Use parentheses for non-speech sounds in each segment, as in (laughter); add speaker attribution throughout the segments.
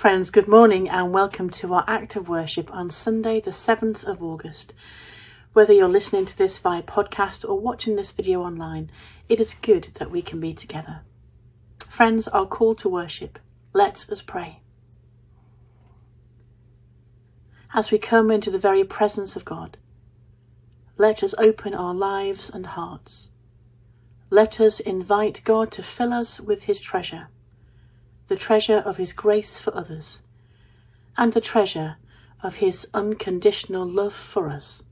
Speaker 1: Friends, good morning and welcome to our act of worship on Sunday, the 7th of August. Whether you're listening to this via podcast or watching this video online, it is good that we can be together. Friends, our call to worship. Let us pray. As we come into the very presence of God, let us open our lives and hearts. Let us invite God to fill us with his treasure the treasure of his grace for others, and the treasure of his unconditional love for us.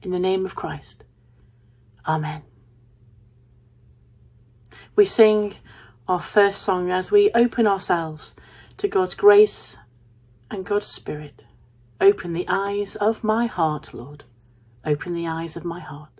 Speaker 1: In the name of Christ. Amen. We sing our first song as we open ourselves to God's grace and God's Spirit. Open the eyes of my heart, Lord. Open the eyes of my heart.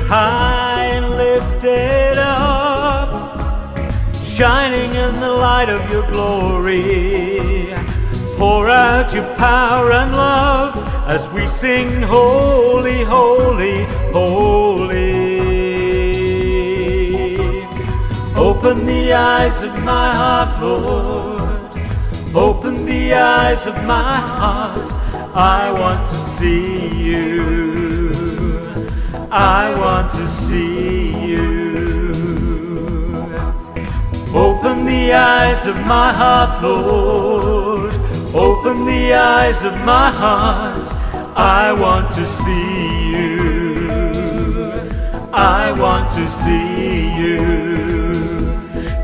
Speaker 2: high and lifted up, shining in the light of your glory. Pour out your power and love as we sing, Holy, Holy, Holy. Open the eyes of my heart, Lord. Open the eyes of my heart. I want to see you. I want to see you. Open the eyes of my heart, Lord. Open the eyes of my heart. I want to see you. I want to see you.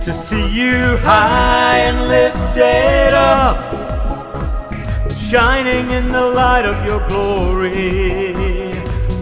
Speaker 2: To see you high and lifted up, shining in the light of your glory.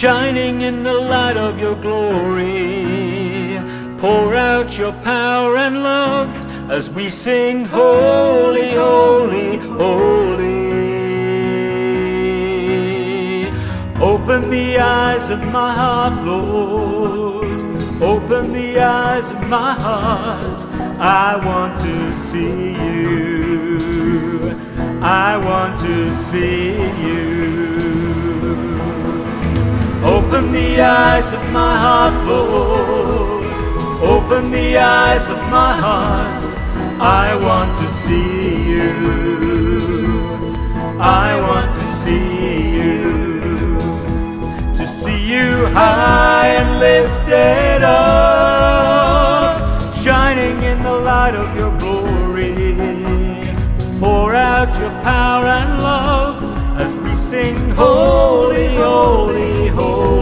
Speaker 2: Shining in the light of your glory. Pour out your power and love as we sing, Holy, Holy, Holy. Open the eyes of my heart, Lord. Open the eyes of my heart. I want to see you. I want to see you. Open the eyes of my heart, Lord. Open the eyes of my heart. I want to see you. I want to see you. To see you high and lifted up, shining in the light of your glory. Pour out your power and love as we sing, Holy, Holy, Holy.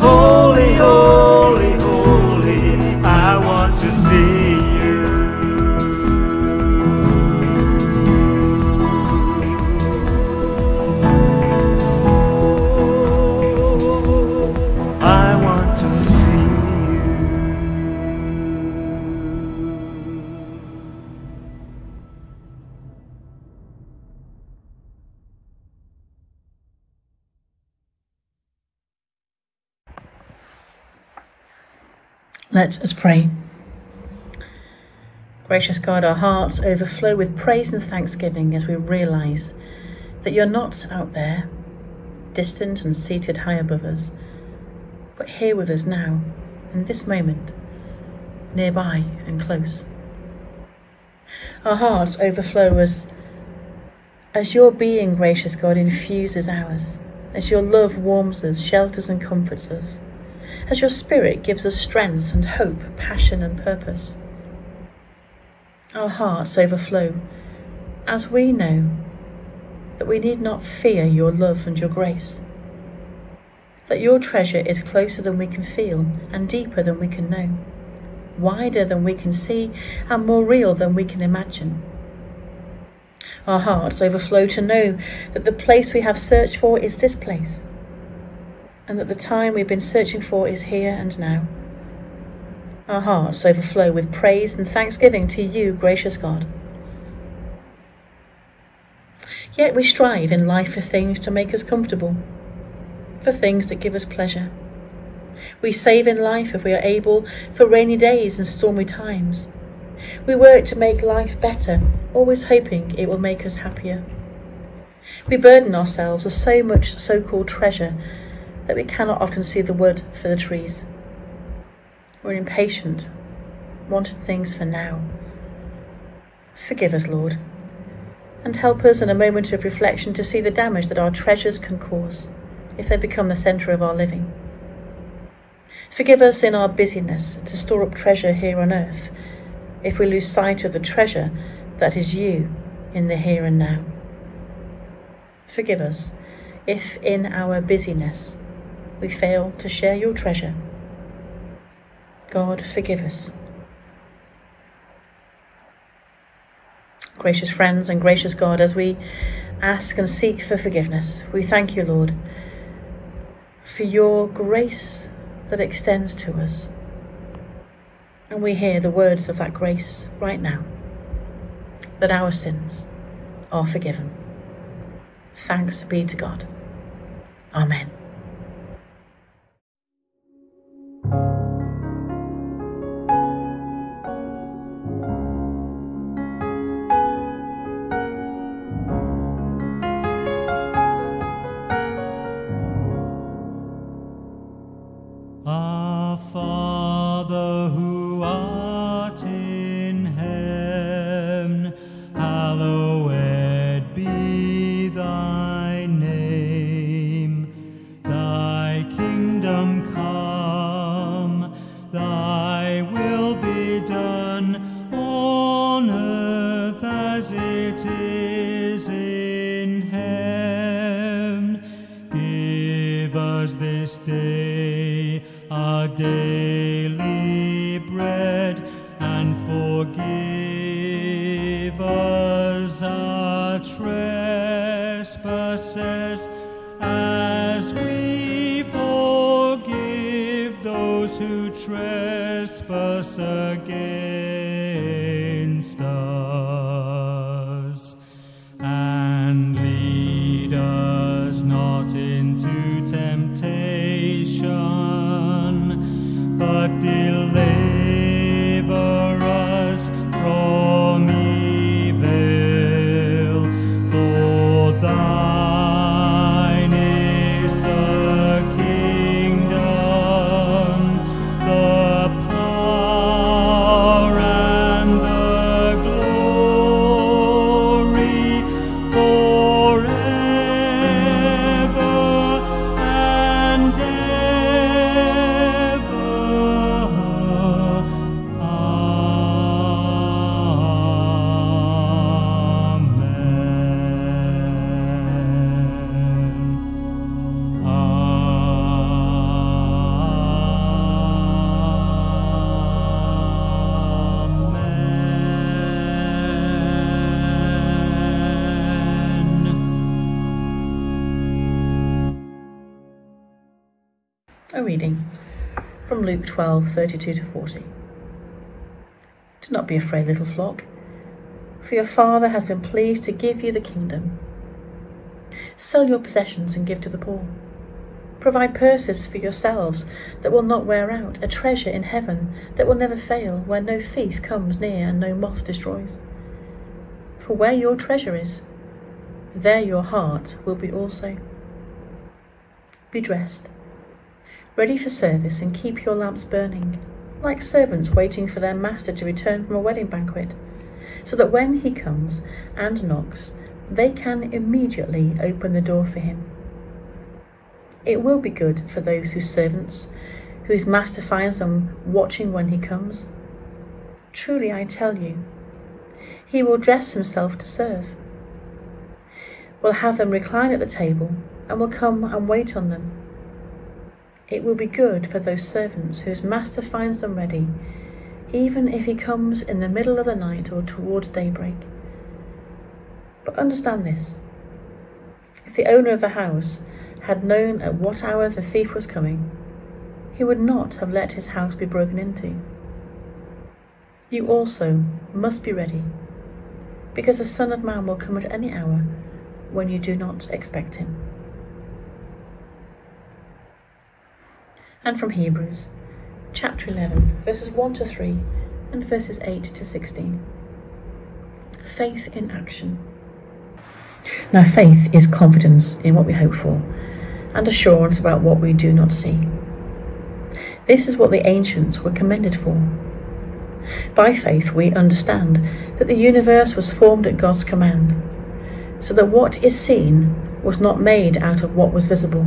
Speaker 2: Holy,
Speaker 1: Let us pray. Gracious God, our hearts overflow with praise and thanksgiving as we realise that you're not out there, distant and seated high above us, but here with us now, in this moment, nearby and close. Our hearts overflow as, as your being, gracious God, infuses ours, as your love warms us, shelters and comforts us as your Spirit gives us strength and hope, passion and purpose. Our hearts overflow as we know that we need not fear your love and your grace, that your treasure is closer than we can feel and deeper than we can know, wider than we can see and more real than we can imagine. Our hearts overflow to know that the place we have searched for is this place and that the time we've been searching for is here and now. Our hearts overflow with praise and thanksgiving to you, gracious God. Yet we strive in life for things to make us comfortable, for things that give us pleasure. We save in life if we are able for rainy days and stormy times. We work to make life better, always hoping it will make us happier. We burden ourselves with so much so called treasure that we cannot often see the wood for the trees. We're impatient, wanting things for now. Forgive us, Lord, and help us in a moment of reflection to see the damage that our treasures can cause if they become the centre of our living. Forgive us in our busyness to store up treasure here on earth if we lose sight of the treasure that is you in the here and now. Forgive us if in our busyness we fail to share your treasure. God, forgive us. Gracious friends and gracious God, as we ask and seek for forgiveness, we thank you, Lord, for your grace that extends to us. And we hear the words of that grace right now that our sins are forgiven. Thanks be to God. Amen.
Speaker 2: Our
Speaker 1: Luke 12 32 to 40. Do not be afraid, little flock, for your Father has been pleased to give you the kingdom. Sell your possessions and give to the poor. Provide purses for yourselves that will not wear out, a treasure in heaven that will never fail, where no thief comes near and no moth destroys. For where your treasure is, there your heart will be also. Be dressed, ready for service, and keep your lamps burning, like servants waiting for their master to return from a wedding banquet, so that when he comes and knocks, they can immediately open the door for him. It will be good for those whose servants, whose master finds them watching when he comes. Truly I tell you, he will dress himself to serve, will have them recline at the table, and will come and wait on them. It will be good for those servants whose master finds them ready, even if he comes in the middle of the night or towards daybreak. But understand this if the owner of the house had known at what hour the thief was coming, he would not have let his house be broken into. You also must be ready, because the Son of Man will come at any hour when you do not expect him. And from Hebrews, chapter 11, verses 1 to 3 and verses 8 to 16. Faith in action. Now, faith is confidence in what we hope for and assurance about what we do not see. This is what the ancients were commended for. By faith, we understand that the universe was formed at God's command, so that what is seen was not made out of what was visible.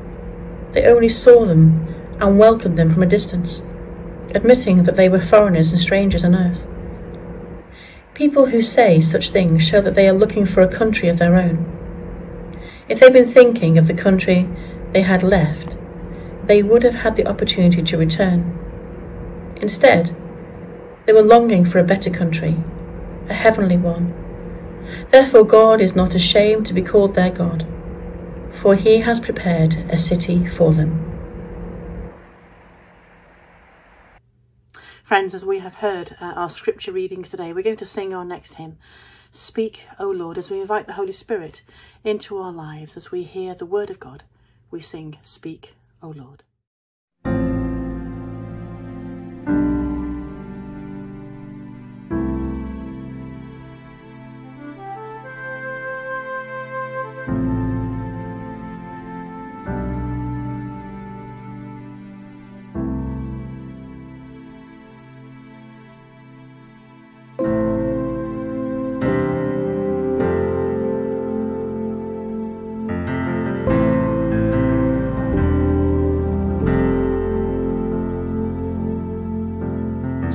Speaker 1: They only saw them and welcomed them from a distance, admitting that they were foreigners and strangers on earth. People who say such things show that they are looking for a country of their own. If they'd been thinking of the country they had left, they would have had the opportunity to return. Instead, they were longing for a better country, a heavenly one. Therefore, God is not ashamed to be called their God, for he has prepared a city for them. Friends, as we have heard uh, our scripture readings today, we're going to sing our next hymn. Speak, O Lord, as we invite the Holy Spirit into our lives as we hear the word of God. We sing, Speak, O Lord.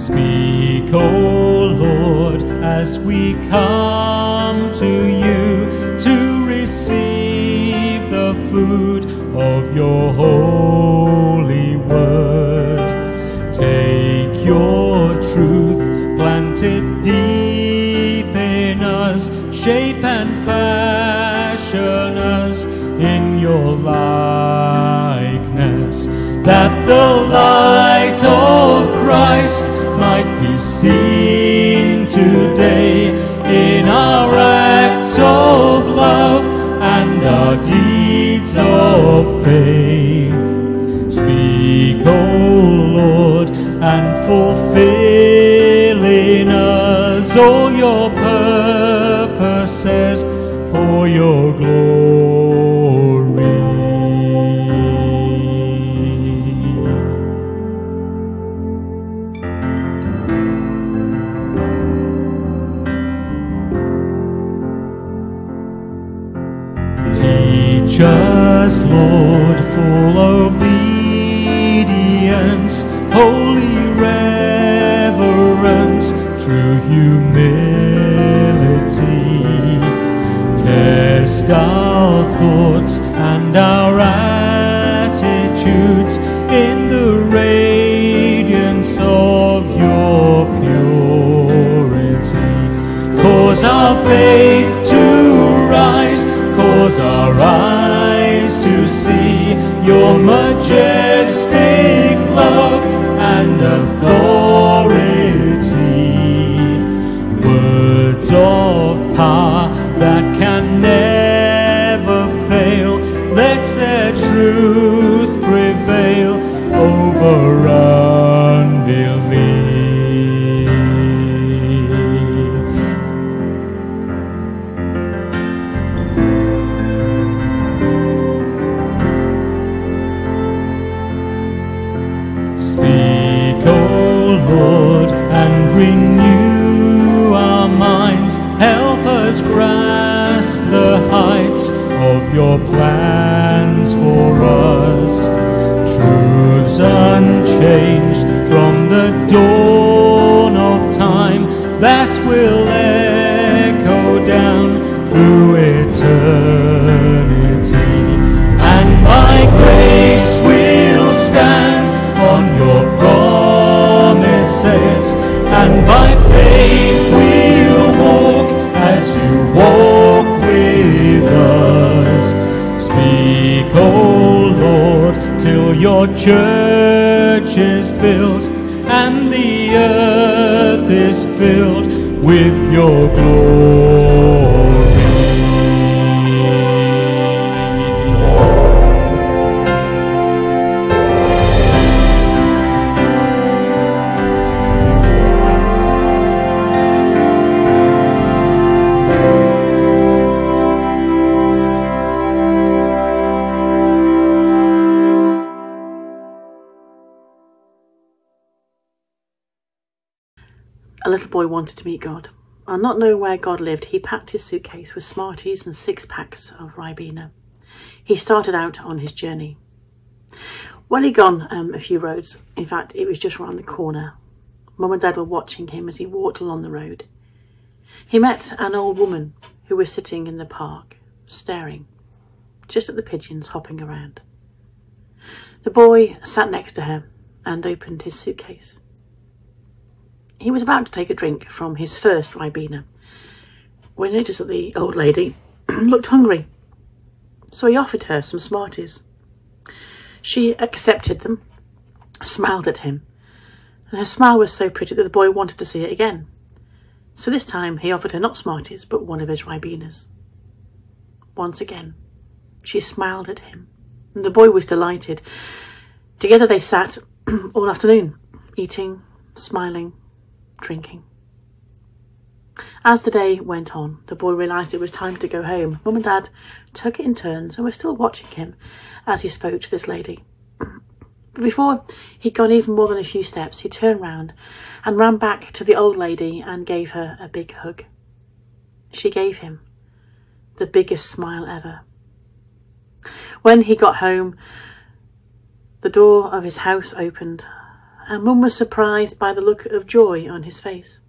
Speaker 2: Speak, O Lord, as we come to you to receive the food of your holy word. Take your truth, plant it deep in us, shape and fashion us in your likeness, that the light of Christ seen today in our acts of love and our deeds of faith. Speak, O Lord, and fulfill in us all your purposes for your glory. Teach us, Lord, full obedience, holy reverence, true humility. Test our thoughts and our attitudes your majestic love and authority. Words of your plans church is built and the earth is filled with your glory.
Speaker 1: A little boy wanted to meet God. And not knowing where God lived, he packed his suitcase with Smarties and six packs of Ribena. He started out on his journey. When he'd gone um, a few roads, in fact, it was just round the corner, Mum and Dad were watching him as he walked along the road. He met an old woman who was sitting in the park, staring, just at the pigeons hopping around. The boy sat next to her and opened his suitcase. He was about to take a drink from his first Ribena when he noticed that the old lady (clears throat) looked hungry. So he offered her some Smarties. She accepted them, smiled at him, and her smile was so pretty that the boy wanted to see it again. So this time he offered her not Smarties, but one of his Ribenas. Once again, she smiled at him, and the boy was delighted. Together they sat (clears throat) all afternoon, eating, smiling, drinking. As the day went on, the boy realised it was time to go home. Mum and Dad took it in turns and were still watching him as he spoke to this lady. (clears throat) But before he'd gone even more than a few steps, he turned round and ran back to the old lady and gave her a big hug. She gave him the biggest smile ever. When he got home, the door of his house opened, and Mum was surprised by the look of joy on his face.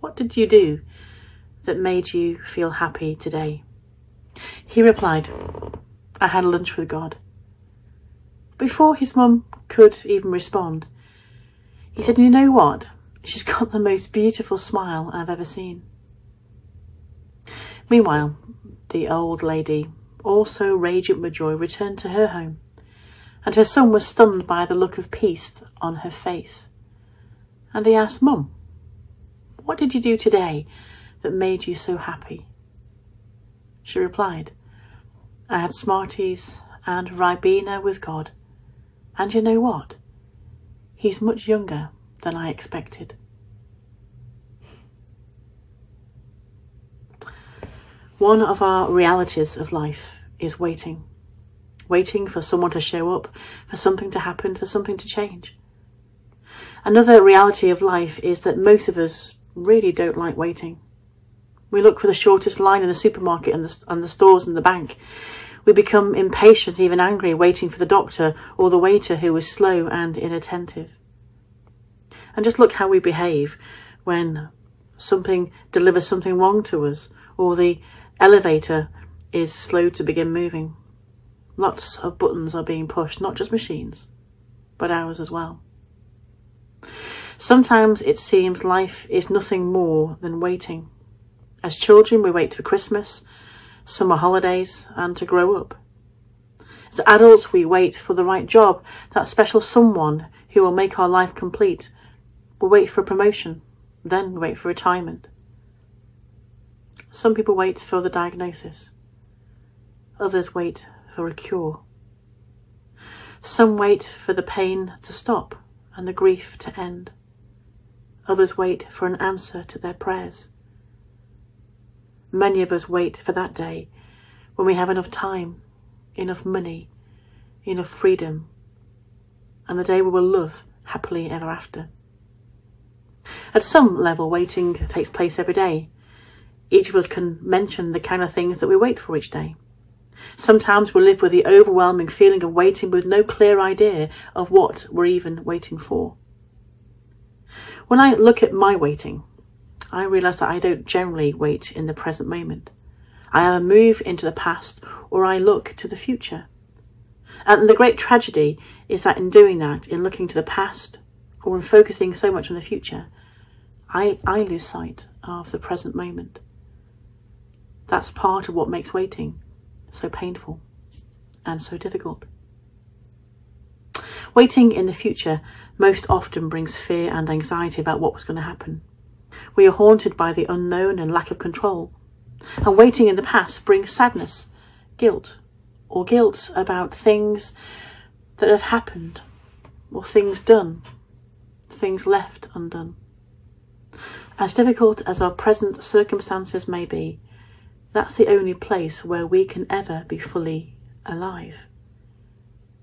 Speaker 1: What did you do that made you feel happy today? He replied, I had lunch with God. Before his mum could even respond, he said, You know what? She's (laughs) got the most beautiful smile I've ever seen. Meanwhile, the old lady, also radiant with joy, returned to her home, and her son was stunned by the look of peace on her face. And he asked, Mum, what did you do today that made you so happy? She replied, I had Smarties and Ribena with God. And you know what? He's much younger than I expected. One of our realities of life is waiting. Waiting for someone to show up, for something to happen, for something to change. Another reality of life is that most of us really don't like waiting. We look for the shortest line in the supermarket and the, and the stores and the bank. We become impatient, even angry, waiting for the doctor or the waiter who was slow and inattentive. And just look how we behave when something delivers something wrong to us or the elevator is slow to begin moving. Lots of buttons are being pushed, not just machines, but ours as well. Sometimes it seems life is nothing more than waiting. As children, we wait for Christmas, summer holidays, and to grow up. As adults, we wait for the right job, that special someone who will make our life complete. We wait for a promotion, then wait for retirement. Some people wait for the diagnosis. Others wait for a cure. Some wait for the pain to stop and the grief to end. Others wait for an answer to their prayers. Many of us wait for that day when we have enough time, enough money, enough freedom, and the day we will love happily ever after. At some level, waiting takes place every day. Each of us can mention the kind of things that we wait for each day. Sometimes we live with the overwhelming feeling of waiting with no clear idea of what we're even waiting for. When I look at my waiting, I realise that I don't generally wait in the present moment. I either move into the past or I look to the future. And the great tragedy is that in doing that, in looking to the past or in focusing so much on the future, I, I lose sight of the present moment. That's part of what makes waiting so painful and so difficult. Waiting in the future most often brings fear and anxiety about what was going to happen. We are haunted by the unknown and lack of control. And waiting in the past brings sadness, guilt, or guilt about things that have happened, or things done, things left undone. As difficult as our present circumstances may be, that's the only place where we can ever be fully alive.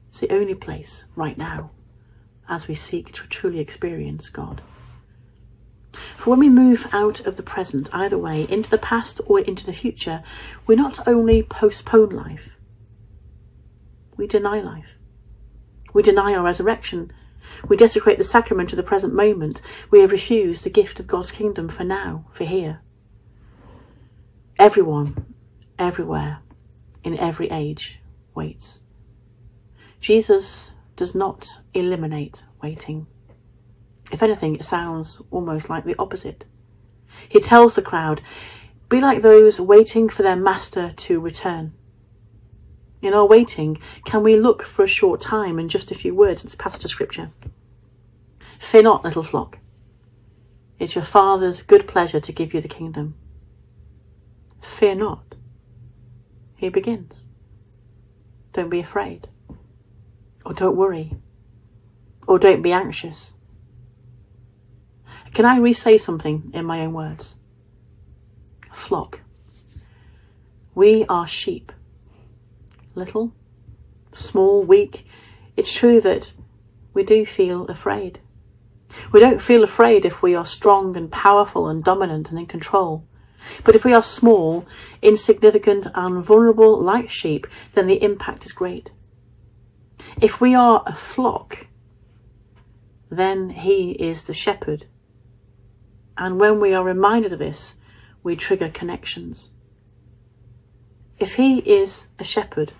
Speaker 1: It's the only place right now as we seek to truly experience God. For when we move out of the present, either way, into the past or into the future, we not only postpone life, we deny life. We deny our resurrection. We desecrate the sacrament of the present moment. We have refused the gift of God's kingdom for now, for here. Everyone, everywhere, in every age, waits. Jesus does not eliminate waiting. If anything, it sounds almost like the opposite. He tells the crowd, Be like those waiting for their master to return. In our waiting, can we look for a short time and just a few words in this passage of Scripture? Fear not, little flock. It's your Father's good pleasure to give you the kingdom. Fear not. He begins. Don't be afraid. Or don't worry. Or don't be anxious. Can I re say something in my own words? Flock. We are sheep. Little, small, weak. It's true that we do feel afraid. We don't feel afraid if we are strong and powerful and dominant and in control. But if we are small, insignificant, and vulnerable like sheep, then the impact is great. If we are a flock, then he is the shepherd. And when we are reminded of this, we trigger connections. If he is a shepherd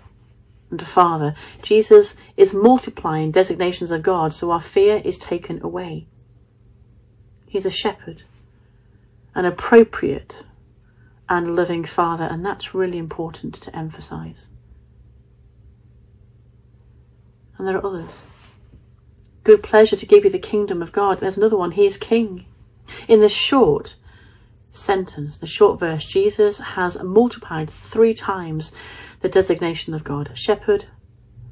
Speaker 1: and a father, Jesus is multiplying designations of God so our fear is taken away. He's a shepherd, an appropriate and loving father, and that's really important to emphasize. And there are others. Good pleasure to give you the kingdom of God. There's another one. He is king. In this short sentence, the short verse, Jesus has multiplied three times the designation of God shepherd,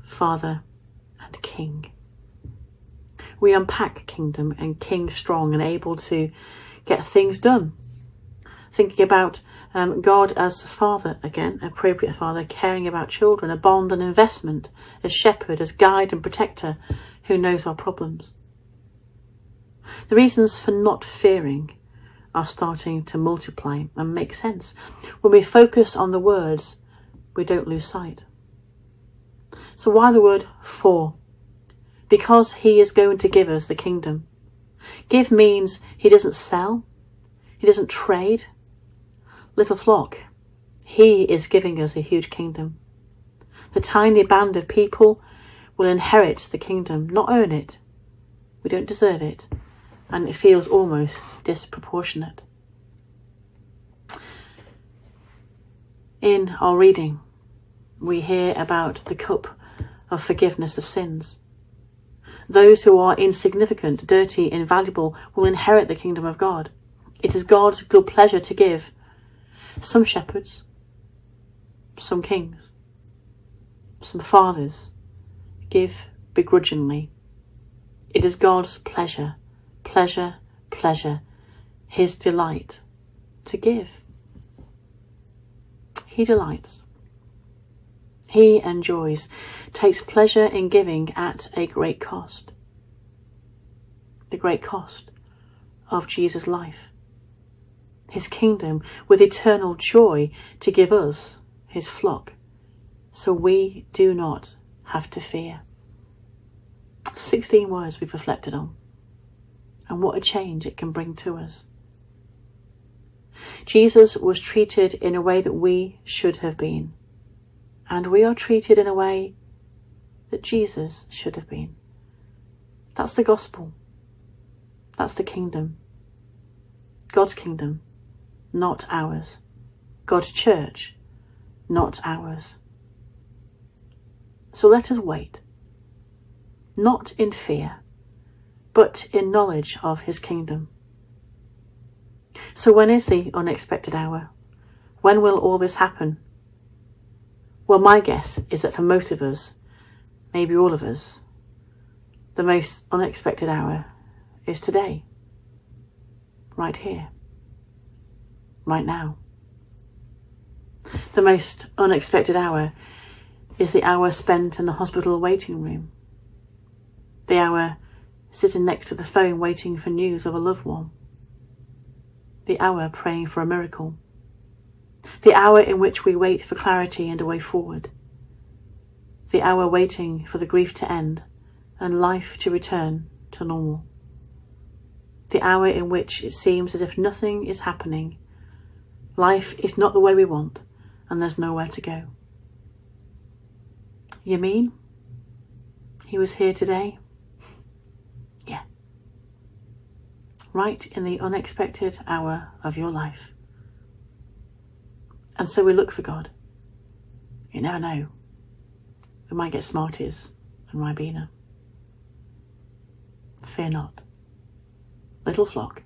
Speaker 1: father, and king. We unpack kingdom and king strong and able to get things done. Thinking about Um, God as Father, again, appropriate Father, caring about children, a bond and investment, as shepherd, as guide and protector who knows our problems. The reasons for not fearing are starting to multiply and make sense. When we focus on the words, we don't lose sight. So why the word for? Because he is going to give us the kingdom. Give means he doesn't sell, he doesn't trade. Little flock, he is giving us a huge kingdom. The tiny band of people will inherit the kingdom, not earn it. We don't deserve it, and it feels almost disproportionate. In our reading, we hear about the cup of forgiveness of sins. Those who are insignificant, dirty, invaluable will inherit the kingdom of God. It is God's good pleasure to give some shepherds, some kings, some fathers give begrudgingly. It is God's pleasure, pleasure, pleasure, His delight to give. He delights. He enjoys, takes pleasure in giving at a great cost. The great cost of Jesus' life. His kingdom with eternal joy to give us, his flock, so we do not have to fear. 16 words we've reflected on, and what a change it can bring to us. Jesus was treated in a way that we should have been and we are treated in a way that Jesus should have been. That's the gospel. That's the kingdom. God's kingdom, not ours. God's church, not ours. So let us wait, not in fear, but in knowledge of his kingdom. So when is the unexpected hour? When will all this happen? Well, my guess is that for most of us, maybe all of us, the most unexpected hour is today. Right here. Right now. The most unexpected hour is the hour spent in the hospital waiting room. The hour sitting next to the phone waiting for news of a loved one. The hour praying for a miracle the hour in which we wait for clarity and a way forward, the hour waiting for the grief to end and life to return to normal, the hour in which it seems as if nothing is happening, life is not the way we want, and there's nowhere to go. You mean? He was here today? Yeah. Right in the unexpected hour of your life. And so we look for God. You never know. We might get Smarties and Ribena. Fear not. Little flock,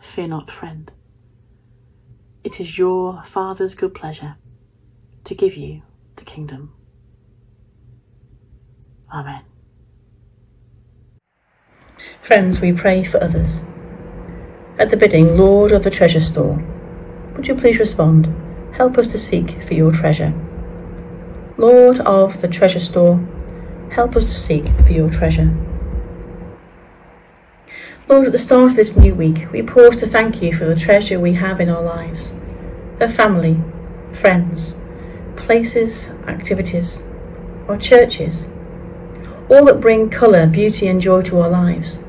Speaker 1: fear not, friend. It is your Father's good pleasure to give you the kingdom. Amen.
Speaker 3: Friends, we pray for others. At the bidding, Lord of the treasure store, would you please respond? Help us to seek for your treasure. Lord of the treasure store, help us to seek for your treasure. Lord, at the start of this new week, we pause to thank you for the treasure we have in our lives a family, friends, places, activities, our churches, all that bring colour, beauty, and joy to our lives.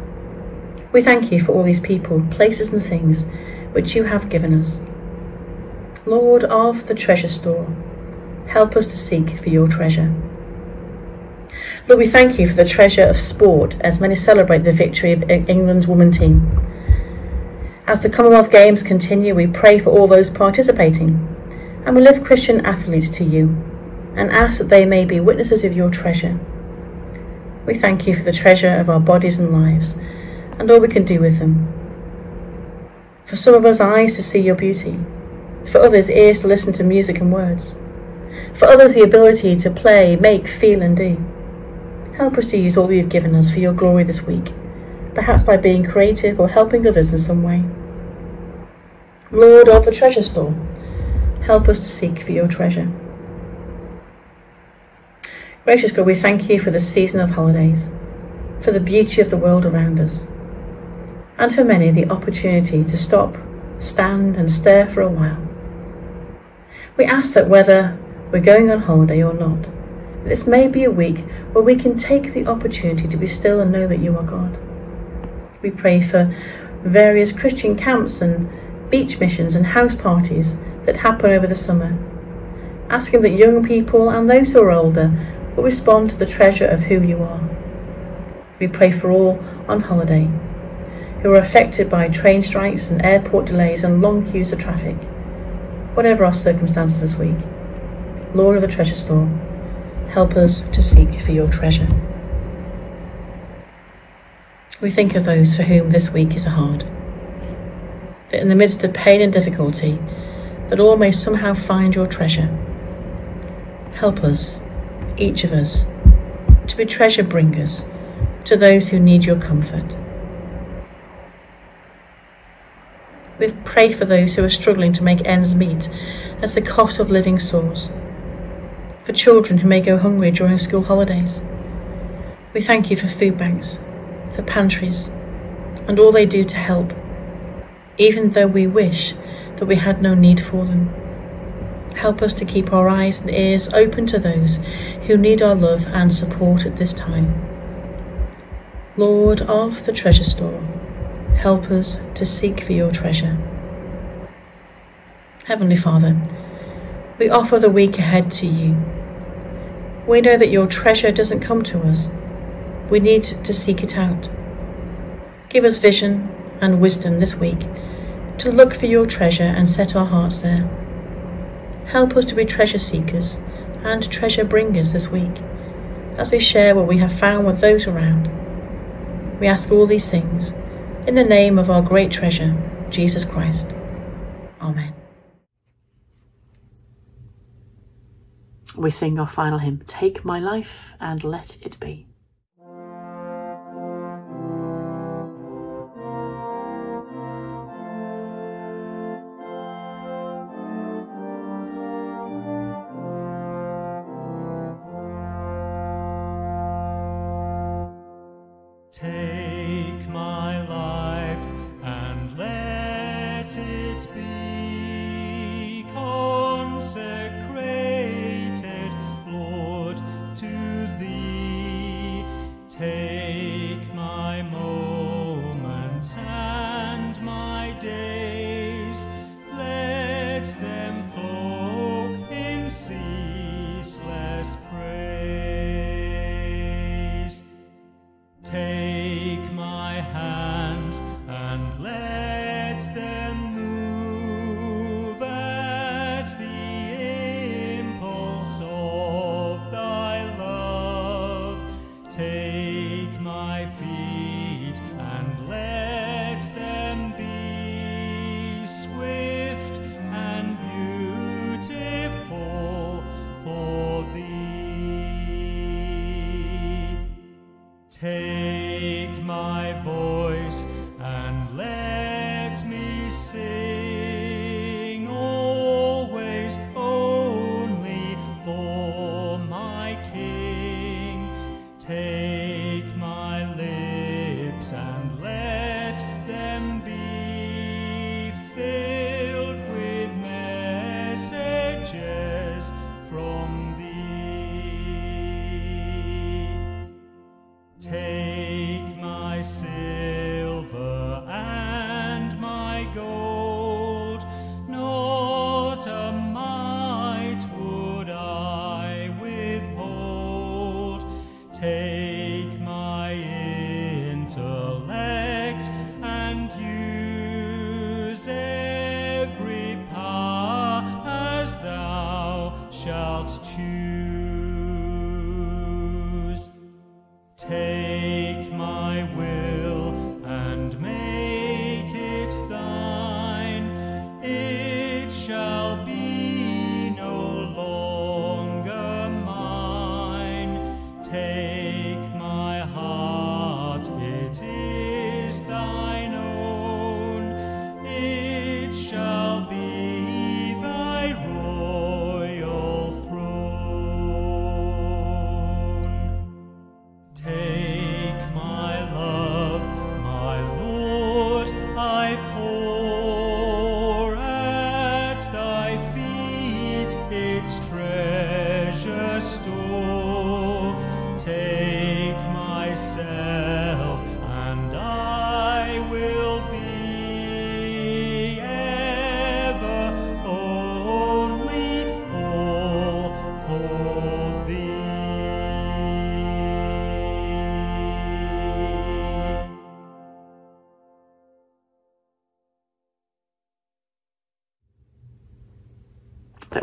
Speaker 3: We thank you for all these people, places, and things which you have given us. Lord of the treasure store, help us to seek for your treasure. Lord, we thank you for the treasure of sport as many celebrate the victory of England's women team. As the Commonwealth Games continue, we pray for all those participating, and we lift Christian athletes to you and ask that they may be witnesses of your treasure. We thank you for the treasure of our bodies and lives and all we can do with them. For some of us, eyes to see your beauty for others, ears to listen to music and words, for others, the ability to play, make, feel, and do. Help us to use all you've given us for your glory this week, perhaps by being creative or helping others in some way.
Speaker 1: Lord of the treasure store, help us to seek for your treasure. Gracious God, we thank you for the season of holidays, for the beauty of the world around us, and for many the opportunity to stop, stand, and stare for a while. We ask that whether we're going on holiday or not, this may be a week where we can take the opportunity to be still and know that you are God. We pray for various Christian camps and beach missions and house parties that happen over the summer, asking that young people and those who are older will respond to the treasure of who you are. We pray for all on holiday who are affected by train strikes and airport delays and long queues of traffic, whatever our circumstances this week. Lord of the treasure store, help us to seek for your treasure. We think of those for whom this week is hard. That in the midst of pain and difficulty, that all may somehow find your treasure. Help us, each of us, to be treasure bringers to those who need your comfort. We pray for those who are struggling to make ends meet as the cost of living soars. For children who may go hungry during school holidays. We thank you for food banks for pantries, and all they do to help, even though we wish that we had no need for them. Help us to keep our eyes and ears open to those who need our love and support at this time. Lord of the treasure store, help us to seek for your treasure. Heavenly Father, we offer the week ahead to you. We know that your treasure doesn't come to us we need to seek it out. Give us vision and wisdom this week to look for your treasure and set our hearts there. Help us to be treasure seekers and treasure bringers this week as we share what we have found with those around. We ask all these things in the name of our great treasure, Jesus Christ. Amen.
Speaker 2: We sing our final hymn, Take My Life and Let It Be.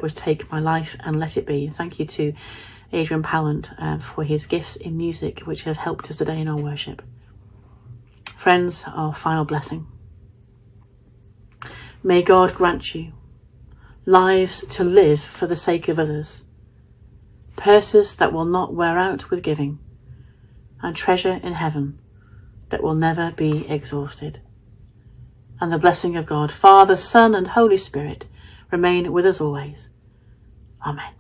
Speaker 1: Was Take My Life and Let It Be. Thank you to Adrian Pallant uh, for his gifts in music, which have helped us today in our worship. Friends, our final blessing. May God grant you lives to live for the sake of others, purses that will not wear out with giving, and treasure in heaven that will never be exhausted. And the blessing of God, Father, Son, and Holy Spirit remain with us always. Amen.